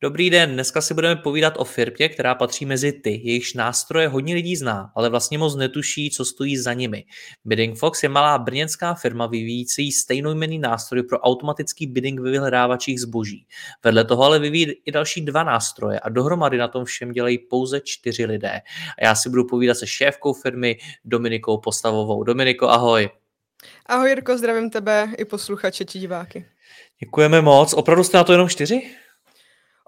Dobrý den, dneska si budeme povídat o firmě, která patří mezi ty, jejichž nástroje hodně lidí zná, ale vlastně moc netuší, co stojí za nimi. Bidding Fox je malá brněnská firma vyvíjící stejnojmenný nástroj pro automatický bidding ve vyhledávačích zboží. Vedle toho ale vyvíjí i další dva nástroje a dohromady na tom všem dělají pouze čtyři lidé. A já si budu povídat se šéfkou firmy Dominikou Postavovou. Dominiko, ahoj. Ahoj Jirko, zdravím tebe i posluchače či diváky. Děkujeme moc. Opravdu jste na to jenom čtyři?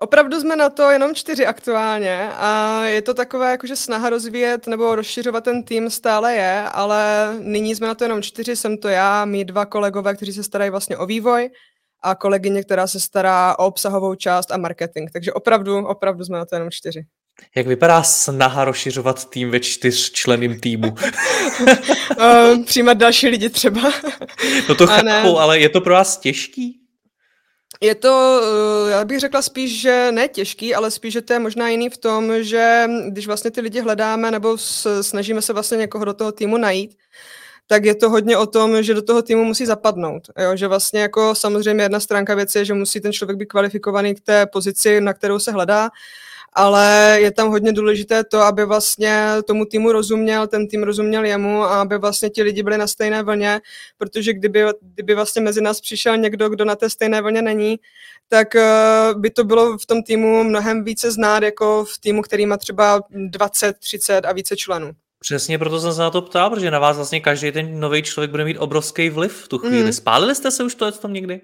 Opravdu jsme na to jenom čtyři aktuálně a je to takové jakože snaha rozvíjet nebo rozšiřovat ten tým stále je, ale nyní jsme na to jenom čtyři, jsem to já, mý dva kolegové, kteří se starají vlastně o vývoj a kolegyně, která se stará o obsahovou část a marketing. Takže opravdu, opravdu jsme na to jenom čtyři. Jak vypadá snaha rozšiřovat tým ve čtyřčleným týmu? Eh, přijímat další lidi třeba. no to chápu, ale je to pro vás těžký? Je to, eh, já bych řekla spíš, že ne těžký, ale spíš, že to je možná jiný v tom, že když vlastně ty lidi hledáme nebo snažíme se vlastně někoho do toho týmu najít, tak je to hodně o tom, že do toho týmu musí zapadnout. Jo? Že vlastně jako samozřejmě jedna stránka věci je, že musí ten člověk být kvalifikovaný k té pozici, na kterou se hledá, ale je tam hodně důležité to, aby vlastně tomu týmu rozuměl, ten tým rozuměl jemu a aby vlastně ti lidi byli na stejné vlně, protože kdyby, kdyby vlastně mezi nás přišel někdo, kdo na té stejné vlně není, tak eh, by to bylo v tom týmu mnohem více znát jako v týmu, který má třeba 20, 30 a více členů. Přesně proto jsem se na to ptal, protože na vás vlastně každý ten nový člověk bude mít obrovský vliv v tu chvíli. Mm. Spálili jste se už to tam někdy?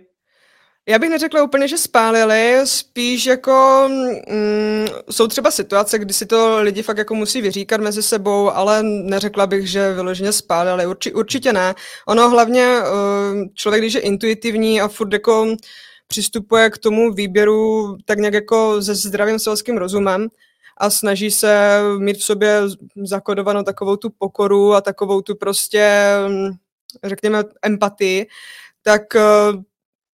Já bych neřekla úplně, že spálili, spíš jako mm, jsou třeba situace, kdy si to lidi fakt jako musí vyříkat mezi sebou, ale neřekla bych, že vyloženě spálili, Urči, určitě ne. Ono hlavně uh, člověk, když je intuitivní a furt jako přistupuje k tomu výběru tak nějak jako se zdravým selským rozumem a snaží se mít v sobě zakodovanou takovou tu pokoru a takovou tu prostě, mm, řekněme, empatii, tak uh,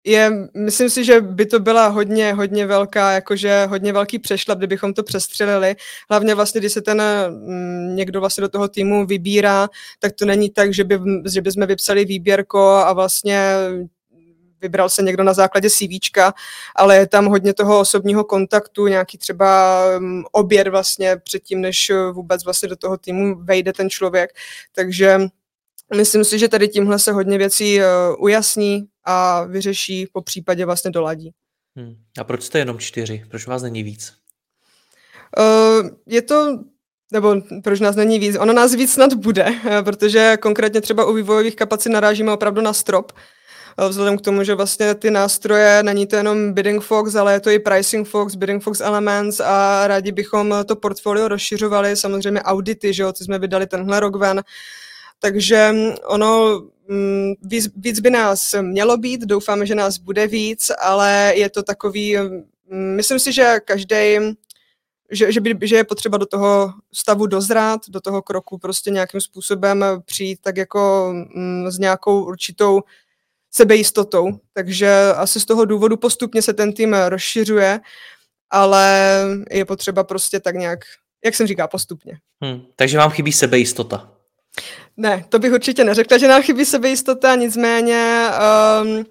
je, myslím si, že by to byla hodně, hodně velká, jakože hodně velký přešlap, kdybychom to přestřelili. Hlavně vlastně, když se ten mm, někdo vlastně do toho týmu vybírá, tak to není tak, že by, že by jsme vypsali výběrko a vlastně vybral se někdo na základě CVčka, ale je tam hodně toho osobního kontaktu, nějaký třeba mm, oběd vlastně předtím, než vůbec vlastně do toho týmu vejde ten člověk. Takže myslím si, že tady tímhle se hodně věcí uh, ujasní, a vyřeší, po případě vlastně doladí. Hmm. A proč jste jenom čtyři? Proč vás není víc? Uh, je to nebo proč nás není víc? Ono nás víc snad bude, protože konkrétně třeba u vývojových kapacit narážíme opravdu na strop, eh, vzhledem k tomu, že vlastně ty nástroje, není to jenom Bidding Fox, ale je to i Pricing Fox, Bidding Fox Elements a rádi bychom to portfolio rozšiřovali, samozřejmě audity, že jo, ty jsme vydali tenhle rok ven, takže ono Mm, víc, víc by nás mělo být, doufáme, že nás bude víc, ale je to takový, mm, myslím si, že každý že, že, že je potřeba do toho stavu dozrát, do toho kroku prostě nějakým způsobem přijít tak jako mm, s nějakou určitou sebejistotou. Takže asi z toho důvodu postupně se ten tým rozšiřuje, ale je potřeba prostě tak nějak, jak jsem říká, postupně. Hmm, takže vám chybí sebejistota. Ne, to bych určitě neřekla, že nám chybí sebejistota, nicméně um,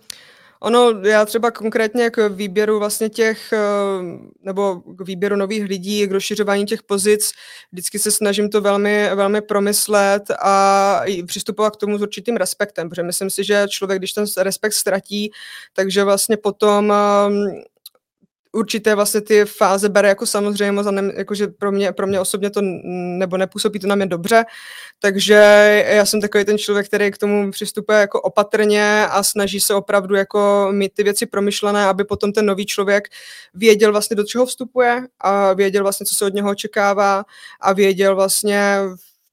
ono, já třeba konkrétně k výběru vlastně těch, ehm, nebo k výběru nových lidí, k rozšiřování těch pozic, vždycky se snažím to velmi, velmi promyslet a přistupovat k tomu s určitým respektem, protože myslím si, že člověk, když ten respekt ztratí, takže vlastně potom um, určité vlastně ty fáze bere jako samozřejmě, jakože pro mě, pro mě osobně to nebo nepůsobí to na mě dobře, takže já jsem takový ten člověk, který k tomu přistupuje jako opatrně a snaží se opravdu jako mít ty věci promyšlené, aby potom ten nový člověk věděl vlastně do čeho vstupuje a věděl vlastně, co se od něho očekává a věděl vlastně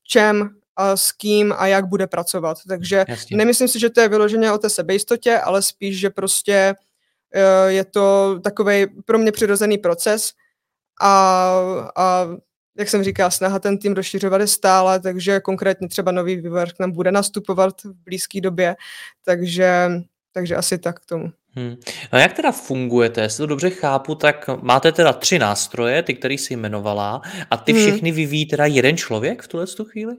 v čem a s kým a jak bude pracovat. Takže Jasně. nemyslím si, že to je vyloženě o té sebejistotě, ale spíš, že prostě je to takový pro mě přirozený proces a, a jak jsem říkal, snaha ten tým rozšiřovat je stále, takže konkrétně třeba nový vývojář k nám bude nastupovat v blízké době, takže, takže asi tak k tomu. Hmm. No jak teda fungujete? Jestli to dobře chápu, tak máte teda tři nástroje, ty, který jsi jmenovala, a ty hmm. všechny vyvíjí teda jeden člověk v tuhle chvíli?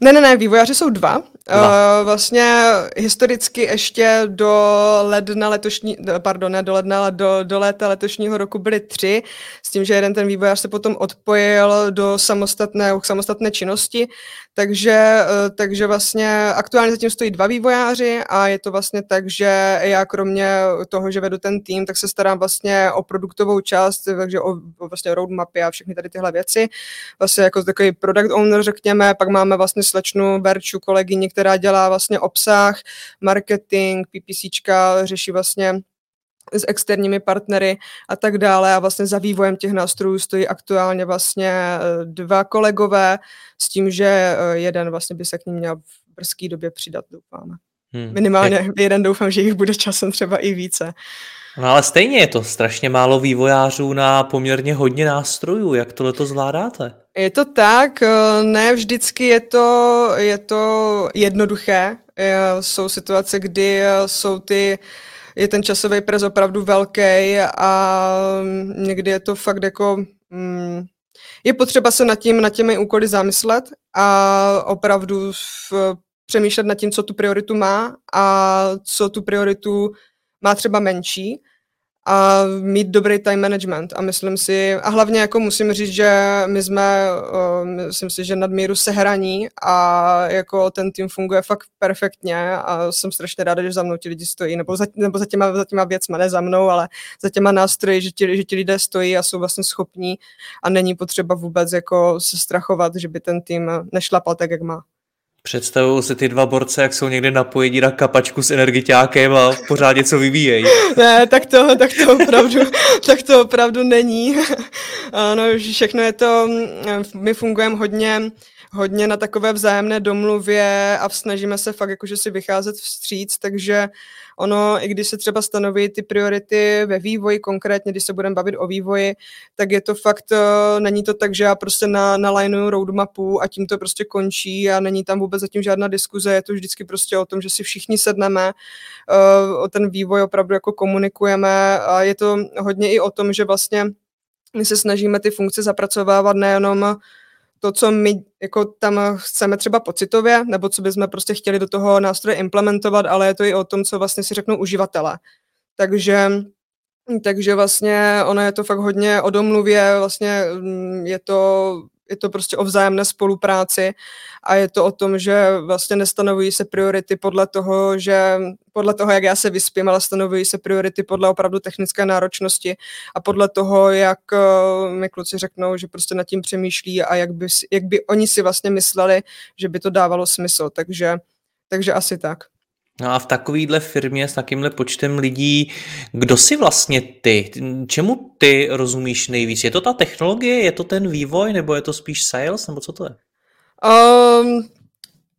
Ne, ne, ne, vývojáři jsou dva. dva. Uh, vlastně historicky ještě do ledna letošní, pardon, ne do ledna, ale do, do léta letošního roku byly tři, s tím, že jeden ten vývojář se potom odpojil do samostatné, samostatné činnosti, takže, uh, takže vlastně aktuálně zatím stojí dva vývojáři a je to vlastně tak, že já kromě toho, že vedu ten tým, tak se starám vlastně o produktovou část, takže o, o vlastně roadmapy a všechny tady tyhle věci. Vlastně jako takový product owner, řekněme, pak máme vlastně slečnu Berču, kolegyni, která dělá vlastně obsah, marketing, PPCčka, řeší vlastně s externími partnery a tak dále a vlastně za vývojem těch nástrojů stojí aktuálně vlastně eh, dva kolegové s tím, že eh, jeden vlastně by se k ním měl v brzké době přidat, doufáme. Hmm. Minimálně Jak... jeden doufám, že jich bude časem třeba i více. No ale stejně je to strašně málo vývojářů na poměrně hodně nástrojů. Jak tohle to zvládáte? Je to tak, eh, ne vždycky je to, je to jednoduché. Eh, jsou situace, kdy eh, jsou ty, je ten časový pres opravdu velký a mm, někdy je to fakt jako, mm, je potřeba se nad, tím, nad těmi úkoly zamyslet a opravdu v, přemýšlet nad tím, co tu prioritu má a co tu prioritu má třeba menší a mít dobrý time management. A myslím si, a hlavně jako musím říct, že my jsme, myslím si, že nadmíru sehraní a jako ten tým funguje fakt perfektně a jsem strašně ráda, že za mnou ti lidi stojí, nebo za, nebo za, těma, za těma věcma, ne za mnou, ale za těma nástroji, že ti, že ti lidé stojí a jsou vlastně schopní. A není potřeba vůbec jako se strachovat, že by ten tým nešlapal tak, jak má. Představuju si ty dva borce, jak jsou někde napojení na kapačku s energiťákem a pořád něco vyvíjejí. ne, tak to, tak to opravdu, tak to opravdu není. ano, všechno je to, my fungujeme hodně, hodně na takové vzájemné domluvě a snažíme se fakt jakože si vycházet vstříc, takže ono, i když se třeba stanoví ty priority ve vývoji, konkrétně když se budeme bavit o vývoji, tak je to fakt, eh, není to tak, že já prostě na, nalajnuju roadmapu a tím to prostě končí a není tam vůbec zatím žádná diskuze, je to vždycky prostě o tom, že si všichni sedneme, eh, o ten vývoj opravdu jako komunikujeme a je to hodně i o tom, že vlastně my se snažíme ty funkce zapracovávat nejenom to, co my jako tam chceme třeba pocitově, nebo co bychom prostě chtěli do toho nástroje implementovat, ale je to i o tom, co vlastně si řeknou uživatelé. Takže takže vlastně ono je to fakt hodně o domluvě, vlastně mm, je to je to prostě o vzájemné spolupráci a je to o tom, že vlastně nestanovují se priority podle toho, že podle toho, jak já se vyspím, ale stanovují se priority podle opravdu technické náročnosti a podle toho, jak uh, mi kluci řeknou, že prostě nad tím přemýšlí a jak by, jak by oni si vlastně mysleli, že by to dávalo smysl. Takže, takže asi tak. No a v takovýhle firmě s takýmhle počtem lidí, kdo si vlastně ty? Čemu ty rozumíš nejvíc? Je to ta technologie, je to ten vývoj, nebo je to spíš sales, nebo co to je? Um,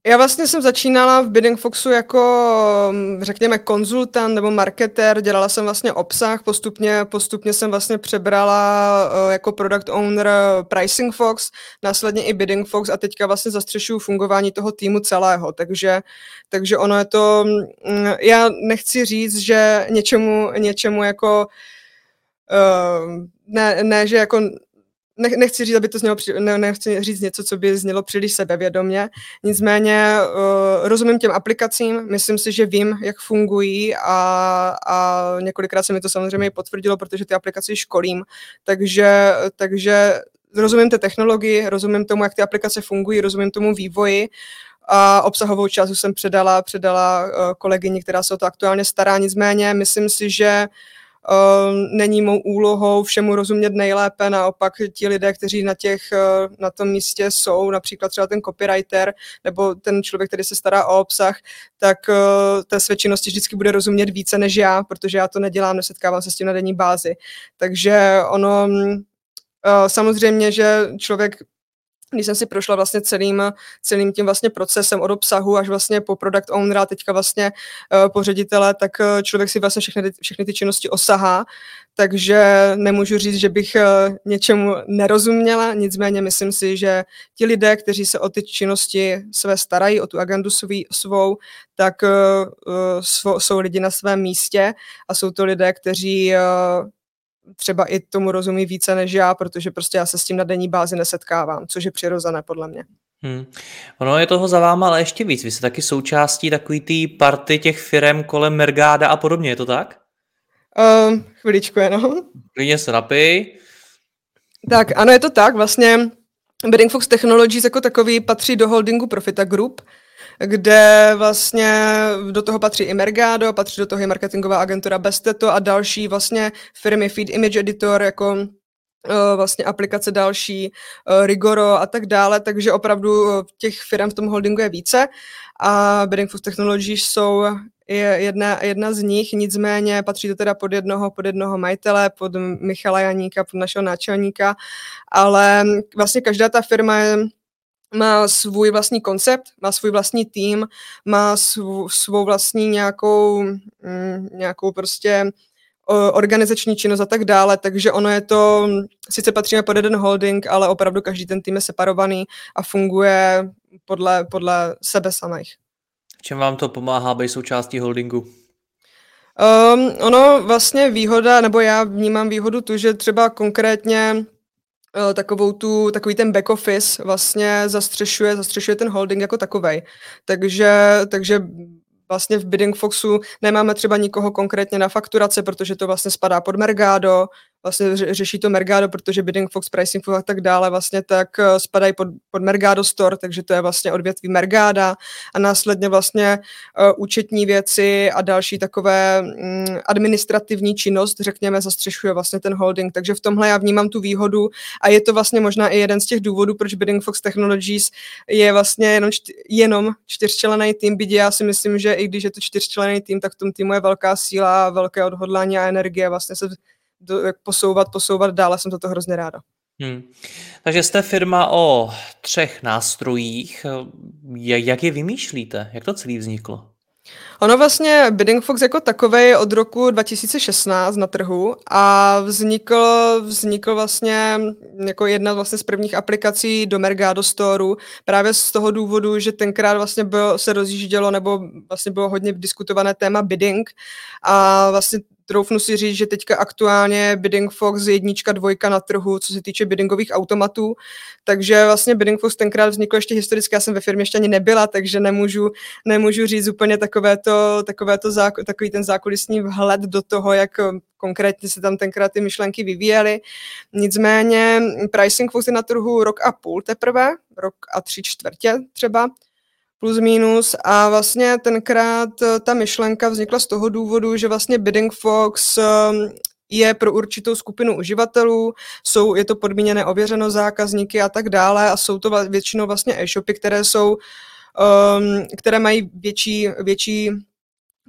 já vlastně jsem začínala v Bidding Foxu jako, mm, řekněme, konzultant nebo marketer, dělala jsem vlastně obsah, postupně, postupně jsem vlastně přebrala uh, jako product owner Pricing Fox, následně i Bidding Fox a teďka vlastně zastřešuju fungování toho týmu celého, takže, takže ono je to, um, já nechci říct, že něčemu, něčemu jako Uh, ne, ne, že jako nechci říct, aby to znělo, ne, nechci říct něco, co by znělo příliš sebevědomě, nicméně uh, rozumím těm aplikacím, myslím si, že vím, jak fungují a, a několikrát se mi to samozřejmě potvrdilo, protože ty aplikace školím, takže, takže rozumím té technologii, rozumím tomu, jak ty aplikace fungují, rozumím tomu vývoji a obsahovou část jsem předala, předala uh, kolegyni, která se o to aktuálně stará, nicméně myslím si, že není mou úlohou všemu rozumět nejlépe, naopak ti lidé, kteří na, těch, eh, na tom místě jsou, například třeba ten copywriter nebo ten člověk, který se stará o obsah, tak eh, té své činnosti vždycky bude rozumět více než já, protože já to nedělám, nesetkávám se s tím na denní bázi. Takže ono, mm, eh, samozřejmě, že člověk když jsem si prošla vlastně celým, celým tím vlastně procesem od obsahu až vlastně po product ownera, teďka vlastně uh, po ředitele, tak uh, člověk si vlastně všechny, všechny ty činnosti osahá, takže nemůžu říct, že bych uh, něčemu nerozuměla, nicméně myslím si, že ti lidé, kteří se o ty činnosti své starají, o tu agendu svý, svou, tak uh, svo, jsou lidi na svém místě a jsou to lidé, kteří třeba i tomu rozumí více než já, protože prostě já se s tím na denní bázi nesetkávám, což je přirozené podle mě. Hmm. Ono je toho za váma ale ještě víc. Vy jste taky součástí takový té party těch firm kolem Mergáda a podobně, je to tak? Uh, chviličku jenom. Klidně se napij. Tak, ano, je to tak. Vlastně Bidding Fox Technologies jako takový patří do holdingu Profita Group, kde vlastně do toho patří i Mergado, patří do toho i marketingová agentura Besteto a další vlastně firmy Feed Image Editor, jako eh, vlastně aplikace další, eh, Rigoro a tak dále, takže opravdu eh, těch firm v tom holdingu je více a Bidding Food Technologies jsou je jedna, jedna z nich, nicméně patří to teda pod jednoho, pod jednoho majitele, pod Michala Janíka, pod našeho náčelníka, ale vlastně každá ta firma je má svůj vlastní koncept, má svůj vlastní tým, má svou, svou vlastní nějakou, mm, nějakou prostě organizační činnost a tak dále, takže ono je to, sice patříme pod jeden holding, ale opravdu každý ten tým je separovaný a funguje podle, podle sebe samých. Čem vám to pomáhá být součástí holdingu? Um, ono vlastně výhoda, nebo já vnímám výhodu tu, že třeba konkrétně takovou tu, takový ten back office vlastně zastřešuje, zastřešuje ten holding jako takovej. Takže, takže vlastně v Bidding Foxu nemáme třeba nikoho konkrétně na fakturace, protože to vlastně spadá pod Mergado, vlastně řeší to Mergado, protože Bidding Fox, Pricing a tak dále vlastně tak eh, spadají pod, pod Mergado Store, takže to je vlastně odvětví Mergada. A následně vlastně uh, účetní věci a další takové um, administrativní činnost, řekněme, zastřešuje vlastně ten holding, takže v tomhle já vnímám tu výhodu a je to vlastně možná i jeden z těch důvodů, proč Bidding Fox Technologies je vlastně jenom, čty, jenom čtyřčelený tým, byť já si myslím, že i když je to čtyřčelený tým, tak v tom týmu je velká síla, velké odhodlání a energie vlastně se do, jak posouvat, posouvat dál jsem to hrozně ráda. Hmm. Takže jste firma o třech nástrojích. Jak je vymýšlíte? Jak to celý vzniklo? Ono vlastně Bidding Fox jako takový od roku 2016 na trhu a vznikl, vznikl vlastně jako jedna vlastně z prvních aplikací do Mergado Store právě z toho důvodu, že tenkrát vlastně bylo, se rozjíždělo nebo vlastně bylo hodně diskutované téma bidding a vlastně troufnu si říct, že teďka aktuálně Bidding Fox je jednička, dvojka na trhu, co se týče biddingových automatů, takže vlastně Bidding Fox tenkrát vznikl ještě historicky, já jsem ve firmě ještě ani nebyla, takže nemůžu, nemůžu říct úplně takovéto, takovéto záko, takový ten zákulisní vhled do toho, jak konkrétně se tam tenkrát ty myšlenky vyvíjely. Nicméně Pricing Fox je na trhu rok a půl teprve, rok a tři čtvrtě třeba, plus minus. A vlastně tenkrát eh, ta myšlenka vznikla z toho důvodu, že vlastně Bidding Fox ehm, je pro určitou skupinu uživatelů, jsou, je to podmíněné ověřeno zákazníky a tak dále a jsou to většinou vlastně e-shopy, které jsou, um, které mají větší, větší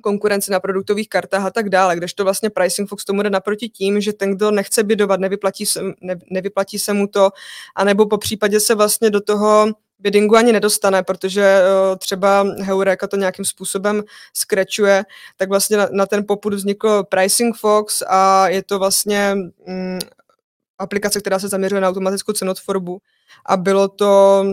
konkurenci na produktových kartách a tak dále, kdežto vlastně Pricing Fox tomu jde naproti tím, že ten, kdo nechce bydovat, nevyplatí se, ne, nevyplatí se mu to, anebo po případě se vlastně do toho biddingu ani nedostane, protože uh, třeba Heureka to nějakým způsobem skrečuje, tak vlastně na, na ten poput vznikl Pricing Fox a je to vlastně um, aplikace, která se zaměřuje na automatickou cenotvorbu. A bylo to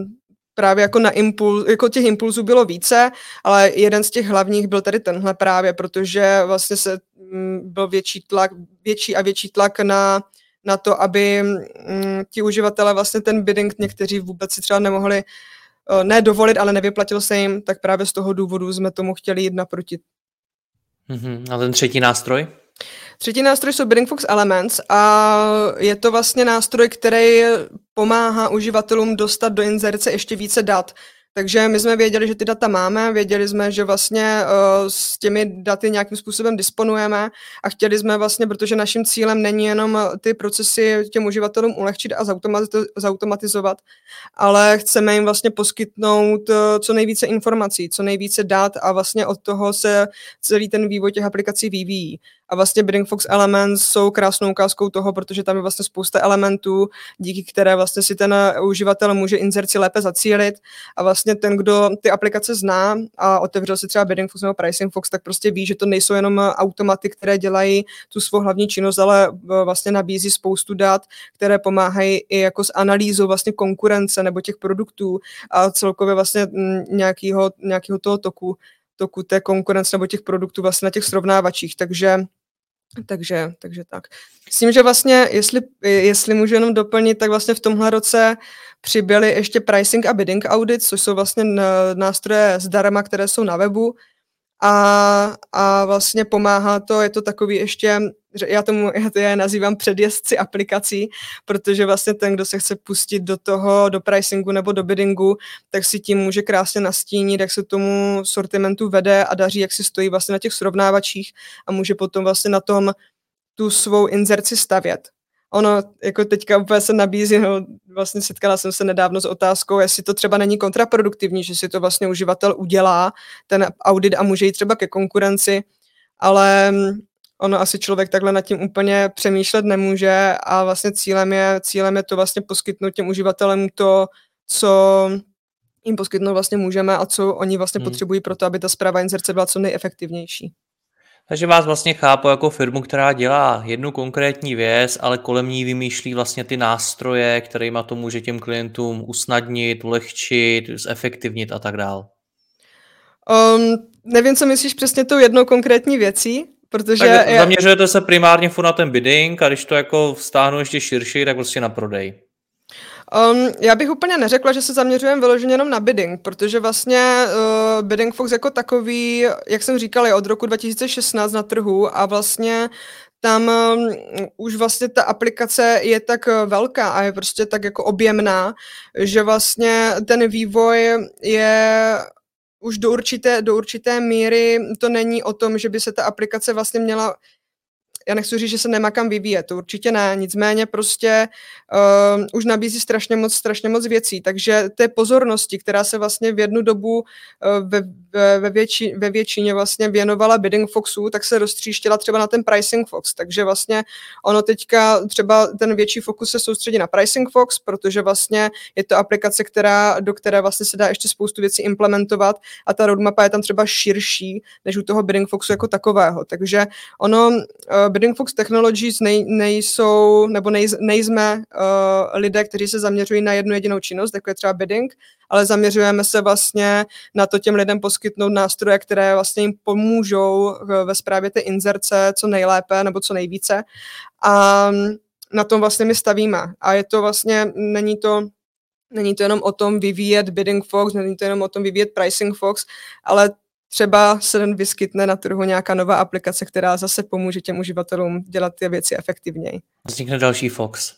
právě jako na impuls, jako těch impulzů bylo více, ale jeden z těch hlavních byl tady tenhle právě, protože vlastně se um, byl větší tlak, větší a větší tlak na na to, aby mm, ti uživatelé vlastně ten bidding někteří vůbec si třeba nemohli uh, ne dovolit, ale nevyplatil se jim, tak právě z toho důvodu jsme tomu chtěli jít naproti. Mm-hmm. A ten třetí nástroj? Třetí nástroj jsou Bidding Fox Elements a je to vlastně nástroj, který pomáhá uživatelům dostat do inzerce ještě více dat. Takže my jsme věděli, že ty data máme, věděli jsme, že vlastně uh, s těmi daty nějakým způsobem disponujeme a chtěli jsme vlastně, protože naším cílem není jenom ty procesy těm uživatelům ulehčit a zautomatizovat, ale chceme jim vlastně poskytnout uh, co nejvíce informací, co nejvíce dat a vlastně od toho se celý ten vývoj těch aplikací vyvíjí. A vlastně Bidding Fox Elements jsou krásnou ukázkou toho, protože tam je vlastně spousta elementů, díky které vlastně si ten uživatel může inzerci lépe zacílit a vlastně ten, kdo ty aplikace zná a otevřel si třeba Bidding Fox nebo Pricing Fox, tak prostě ví, že to nejsou jenom automaty, které dělají tu svou hlavní činnost, ale vlastně nabízí spoustu dat, které pomáhají i jako s analýzou vlastně konkurence nebo těch produktů a celkově vlastně nějakého, nějakého toho toku toku té konkurence nebo těch produktů vlastně na těch srovnávačích, takže takže, takže tak. Myslím, že vlastně, jestli, jestli můžu jenom doplnit, tak vlastně v tomhle roce přibyly ještě pricing a bidding audit, což jsou vlastně nástroje zdarma, které jsou na webu, a, a vlastně pomáhá to, je to takový ještě, já tomu já to je nazývám předjezdci aplikací, protože vlastně ten, kdo se chce pustit do toho, do pricingu nebo do biddingu, tak si tím může krásně nastínit, jak se tomu sortimentu vede a daří, jak si stojí vlastně na těch srovnávačích a může potom vlastně na tom tu svou inzerci stavět ono jako teďka úplně se nabízí, no, vlastně setkala jsem se nedávno s otázkou, jestli to třeba není kontraproduktivní, že si to vlastně uživatel udělá, ten audit a může jít třeba ke konkurenci, ale mm, ono asi člověk takhle nad tím úplně přemýšlet nemůže a vlastně cílem je, cílem je to vlastně poskytnout těm uživatelům to, co jim poskytnout vlastně můžeme a co oni vlastně hmm. potřebují pro to, aby ta zpráva inzerce byla co nejefektivnější. Takže vás vlastně chápu jako firmu, která dělá jednu konkrétní věc, ale kolem ní vymýšlí vlastně ty nástroje, kterými to může těm klientům usnadnit, ulehčit, zefektivnit a tak dál. Um, nevím, co myslíš přesně tou jednou konkrétní věcí, protože... Tak já... zaměřujete se primárně na ten bidding a když to jako vztáhnu ještě širší, tak prostě na prodej. Um, já bych úplně neřekla, že se zaměřujeme vyloženě jenom na bidding, protože vlastně uh, Bidding Fox jako takový, jak jsem říkal, je od roku 2016 na trhu a vlastně tam um, už vlastně ta aplikace je tak uh, velká a je prostě tak jako objemná, že vlastně ten vývoj je už do určité, do určité míry to není o tom, že by se ta aplikace vlastně měla já nechci říct, že se nemá kam vyvíjet, to určitě ne, nicméně prostě uh, už nabízí strašně moc, strašně moc věcí, takže té pozornosti, která se vlastně v jednu dobu uh, ve, ve, větši, ve většině vlastně věnovala bidding Foxu, tak se roztříštila třeba na ten pricing Fox, takže vlastně ono teďka třeba ten větší fokus se soustředí na pricing Fox, protože vlastně je to aplikace, která, do které vlastně se dá ještě spoustu věcí implementovat a ta roadmapa je tam třeba širší než u toho bidding Foxu jako takového, takže ono uh, Bidding Fox Technologies nej, nejsou, nebo nej, nejsme uh, lidé, kteří se zaměřují na jednu jedinou činnost, jako je třeba bidding, ale zaměřujeme se vlastně na to těm lidem poskytnout nástroje, které vlastně jim pomůžou ve správě té inzerce co nejlépe nebo co nejvíce. A na tom vlastně my stavíme. A je to vlastně, není to Není to jenom o tom vyvíjet Bidding Fox, není to jenom o tom vyvíjet Pricing Fox, ale třeba se vyskytne na trhu nějaká nová aplikace, která zase pomůže těm uživatelům dělat ty věci efektivněji. Vznikne další Fox.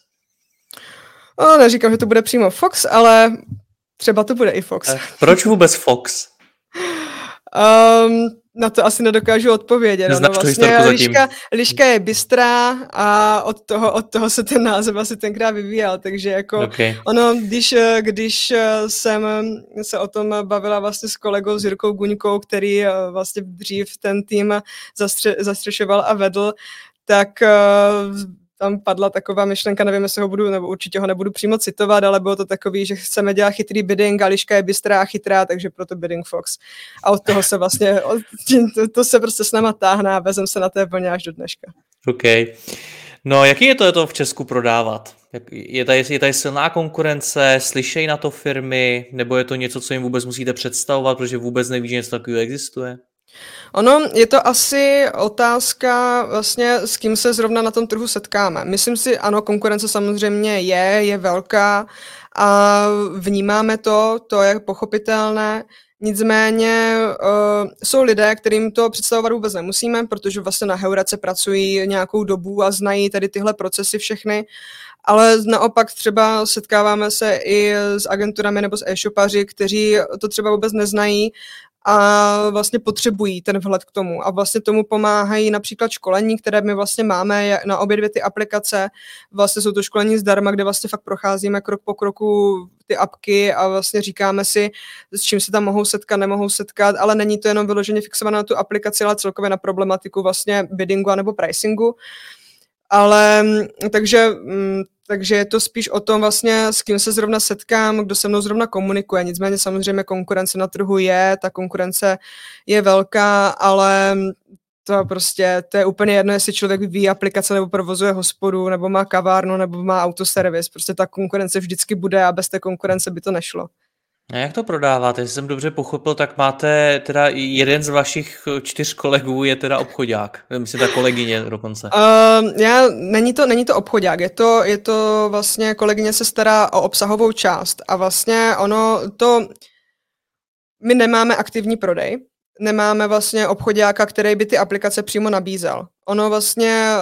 No, neříkám, že to bude přímo Fox, ale třeba to bude i Fox. Eh, proč vůbec Fox? um, na to asi nedokážu odpovědět. no, vlastně liška, liška je bystrá a od toho, od toho se ten název asi tenkrát vyvíjel, takže jako okay. ono, když, když jsem se o tom bavila vlastně s kolegou s Jirkou Guňkou, který vlastně dřív ten tým zastře, zastřešoval a vedl, tak tam padla taková myšlenka, nevím, jestli ho budu, nebo určitě ho nebudu přímo citovat, ale bylo to takový, že chceme dělat chytrý bidding, a liška je bystrá a chytrá, takže proto bidding Fox. A od toho se vlastně, to, to se prostě s náma táhne a vezem se na té vlně až do dneška. OK. No, jaký je to, je to v Česku prodávat? Je tady, je tady silná konkurence, slyšejí na to firmy, nebo je to něco, co jim vůbec musíte představovat, protože vůbec neví, že něco takového existuje? Ono je to asi otázka vlastně, s kým se zrovna na tom trhu setkáme. Myslím si, ano, konkurence samozřejmě je, je velká a vnímáme to, to je pochopitelné. Nicméně uh, jsou lidé, kterým to představovat vůbec nemusíme, protože vlastně na Heurace pracují nějakou dobu a znají tady tyhle procesy všechny ale naopak třeba setkáváme se i s agenturami nebo s e-shopaři, kteří to třeba vůbec neznají a vlastně potřebují ten vhled k tomu. A vlastně tomu pomáhají například školení, které my vlastně máme na obě dvě ty aplikace. Vlastně jsou to školení zdarma, kde vlastně fakt procházíme krok po kroku ty apky a vlastně říkáme si, s čím se tam mohou setkat, nemohou setkat, ale není to jenom vyloženě fixované na tu aplikaci, ale celkově na problematiku vlastně biddingu nebo pricingu. Ale takže mm, takže je to spíš o tom vlastně, s kým se zrovna setkám, kdo se mnou zrovna komunikuje. Nicméně samozřejmě konkurence na trhu je, ta konkurence je velká, ale to prostě, to je úplně jedno, jestli člověk ví aplikace nebo provozuje hospodu, nebo má kavárnu, nebo má autoservis. Prostě ta konkurence vždycky bude a bez té konkurence by to nešlo. A jak to prodáváte? Jestli jsem dobře pochopil, tak máte teda jeden z vašich čtyř kolegů je teda obchodák. Myslím, ta kolegyně dokonce. Uh, já, není, to, není to obchodák, je to, je to vlastně, kolegyně se stará o obsahovou část a vlastně ono to, my nemáme aktivní prodej, nemáme vlastně obchodáka, který by ty aplikace přímo nabízel. Ono vlastně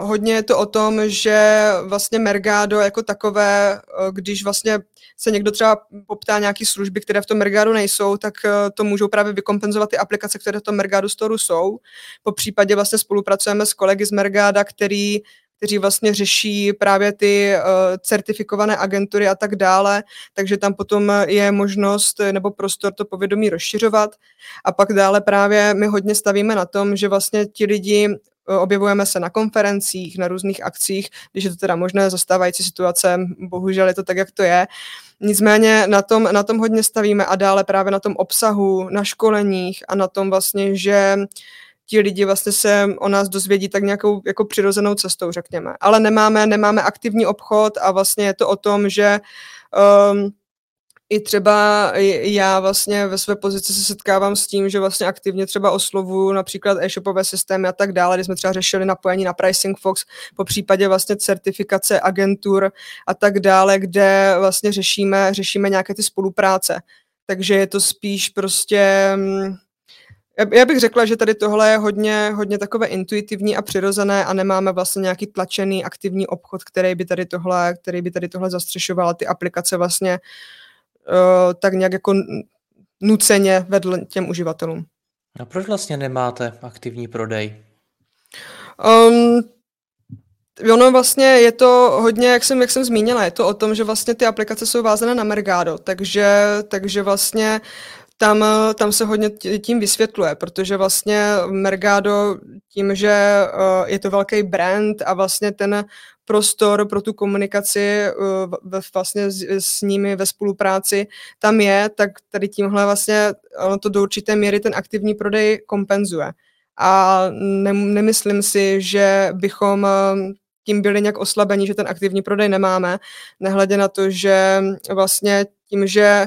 uh, hodně je to o tom, že vlastně Mergado jako takové, uh, když vlastně se někdo třeba poptá nějaké služby, které v tom Mergado nejsou, tak uh, to můžou právě vykompenzovat ty aplikace, které v tom Mergado Store jsou. Po případě vlastně spolupracujeme s kolegy z Mergada, který kteří vlastně řeší právě ty uh, certifikované agentury a tak dále, takže tam potom je možnost nebo prostor to povědomí rozšiřovat. A pak dále právě my hodně stavíme na tom, že vlastně ti lidi eh, objevujeme se na konferencích, na různých akcích, když je to teda možné, zastávající situace, bohužel je to tak, jak to je. Nicméně na tom, na tom hodně stavíme a dále právě na tom obsahu, na školeních a na tom vlastně, že uh, ti lidi vlastně se o nás dozvědí tak nějakou jako přirozenou cestou, řekněme. Ale nemáme, nemáme aktivní obchod a vlastně je to o tom, že um, i třeba já vlastně ve své pozici se setkávám s tím, že vlastně aktivně třeba oslovuju například e-shopové systémy a tak dále, kdy jsme třeba řešili napojení na Pricing Fox, po případě vlastně certifikace agentur a tak dále, kde vlastně řešíme, řešíme nějaké ty spolupráce. Takže je to spíš prostě já bych řekla, že tady tohle je hodně, hodně takové intuitivní a přirozené a nemáme vlastně nějaký tlačený aktivní obchod, který by tady tohle, který by tady tohle zastřešoval. Ty aplikace vlastně uh, tak nějak jako nuceně vedl těm uživatelům. A proč vlastně nemáte aktivní prodej? Um, Ono vlastně je to hodně, jak jsem, jak jsem zmínila, je to o tom, že vlastně ty aplikace jsou vázané na Mergado, takže, takže vlastně tam, tam se hodně tím vysvětluje, protože vlastně Mergado tím, že eh, je to velký brand a vlastně ten prostor pro tu komunikaci eh, vlastně s, s nimi ve spolupráci tam je, tak tady tímhle vlastně to do určité míry ten aktivní prodej kompenzuje. A ne, nemyslím si, že bychom eh, tím byli nějak oslabení, že ten aktivní prodej nemáme, nehledě na to, že vlastně tím, že Eh,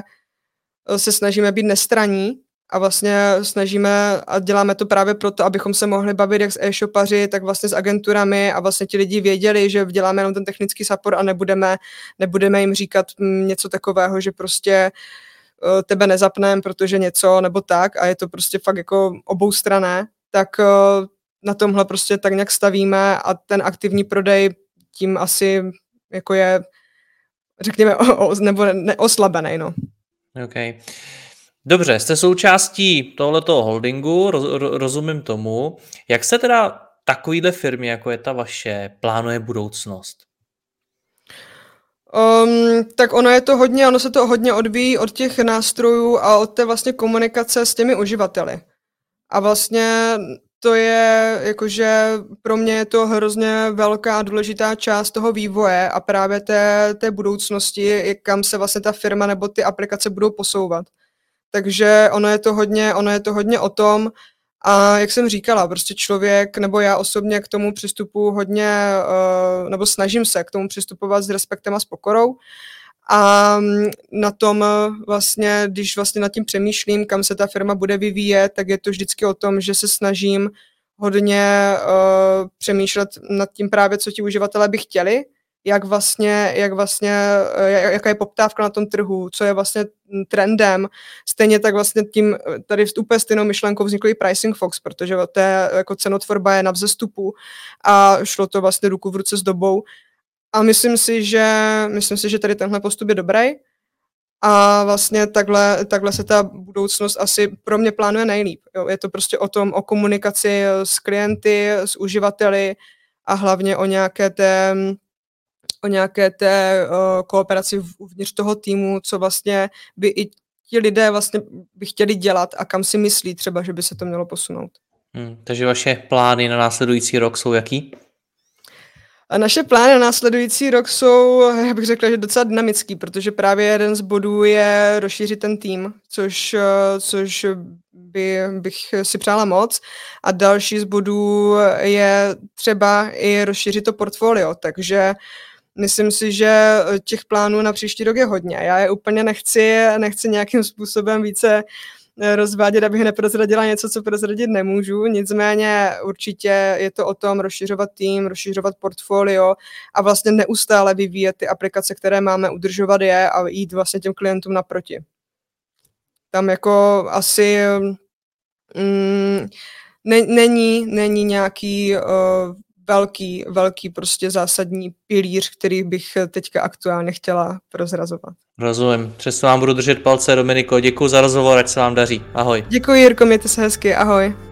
se snažíme být nestraní a vlastně snažíme a děláme to právě proto, abychom se mohli bavit jak s e-shopaři, tak vlastně s agenturami a vlastně ti lidi věděli, že děláme jenom ten technický support a nebudeme, nebudeme jim říkat mm, něco takového, že prostě eh, tebe nezapneme, protože něco nebo tak a je to prostě fakt jako oboustrané, tak eh, na tomhle prostě tak nějak stavíme a ten aktivní prodej tím asi jako je řekněme, o, o, nebo neoslabený, no. OK. Dobře, jste součástí tohoto holdingu, roz, rozumím tomu. Jak se teda takovýhle firmy, jako je ta vaše, plánuje budoucnost? Um, tak ono je to hodně, ono se to hodně odvíjí od těch nástrojů a od té vlastně komunikace s těmi uživateli. A vlastně to je, jakože pro mě je to hrozně velká a důležitá část toho vývoje a právě té, té budoucnosti, kam se vlastně ta firma nebo ty aplikace budou posouvat. Takže ono je to hodně, ono je to hodně o tom, a jak jsem říkala, prostě člověk, nebo já osobně k tomu přistupu hodně, uh, nebo snažím se k tomu přistupovat s respektem a s pokorou. A mm, na tom eh, vlastně, když vlastně nad tím přemýšlím, kam se ta firma bude vyvíjet, tak je to vždycky o tom, že se snažím hodně uh, přemýšlet nad tím právě, co ti uživatelé by chtěli, jak vlastně, jak vlastně, uh, jaká je poptávka na tom trhu, co je vlastně trendem. Stejně tak vlastně tím, tady úplně stejnou myšlenkou vznikl i Pricing Fox, protože to je jako cenotvorba je na vzestupu a šlo to vlastně ruku v ruce s dobou A myslím si, že, myslím si, že tady tenhle postup je dobrý. A vlastně takhle, takhle se ta budoucnost asi pro mě plánuje nejlíp. Jo. Je to prostě o tom, o komunikaci s klienty, s uživateli a hlavně o nějaké té, o nějaké té uh, kooperaci uvnitř toho týmu, co vlastně by i ti lidé vlastně by chtěli dělat a kam si myslí třeba, že by se to mělo posunout. Hmm, takže vaše plány na následující rok jsou jaký? A naše plány na následující rok jsou, já bych řekla, že docela dynamický, protože právě jeden z bodů je rozšířit ten tým, což, což by, bych si přála moc. A další z bodů je třeba i rozšířit to portfolio, takže myslím si, že těch plánů na příští rok je hodně. Já je úplně nechci, nechci nějakým způsobem více rozvádět, abych neprozradila něco, co prozradit nemůžu. Nicméně určitě je to o tom rozšiřovat tým, rozšiřovat portfolio a vlastně neustále vyvíjet ty aplikace, které máme, udržovat je a jít vlastně těm klientům naproti. Tam jako asi mm, ne, není, není nějaký uh, velký, velký prostě zásadní pilíř, který bych teďka aktuálně chtěla prozrazovat. Rozumím. Přesto vám budu držet palce, Dominiko. Děkuji za rozhovor, ať se vám daří. Ahoj. Děkuji, Jirko, mějte se hezky. Ahoj.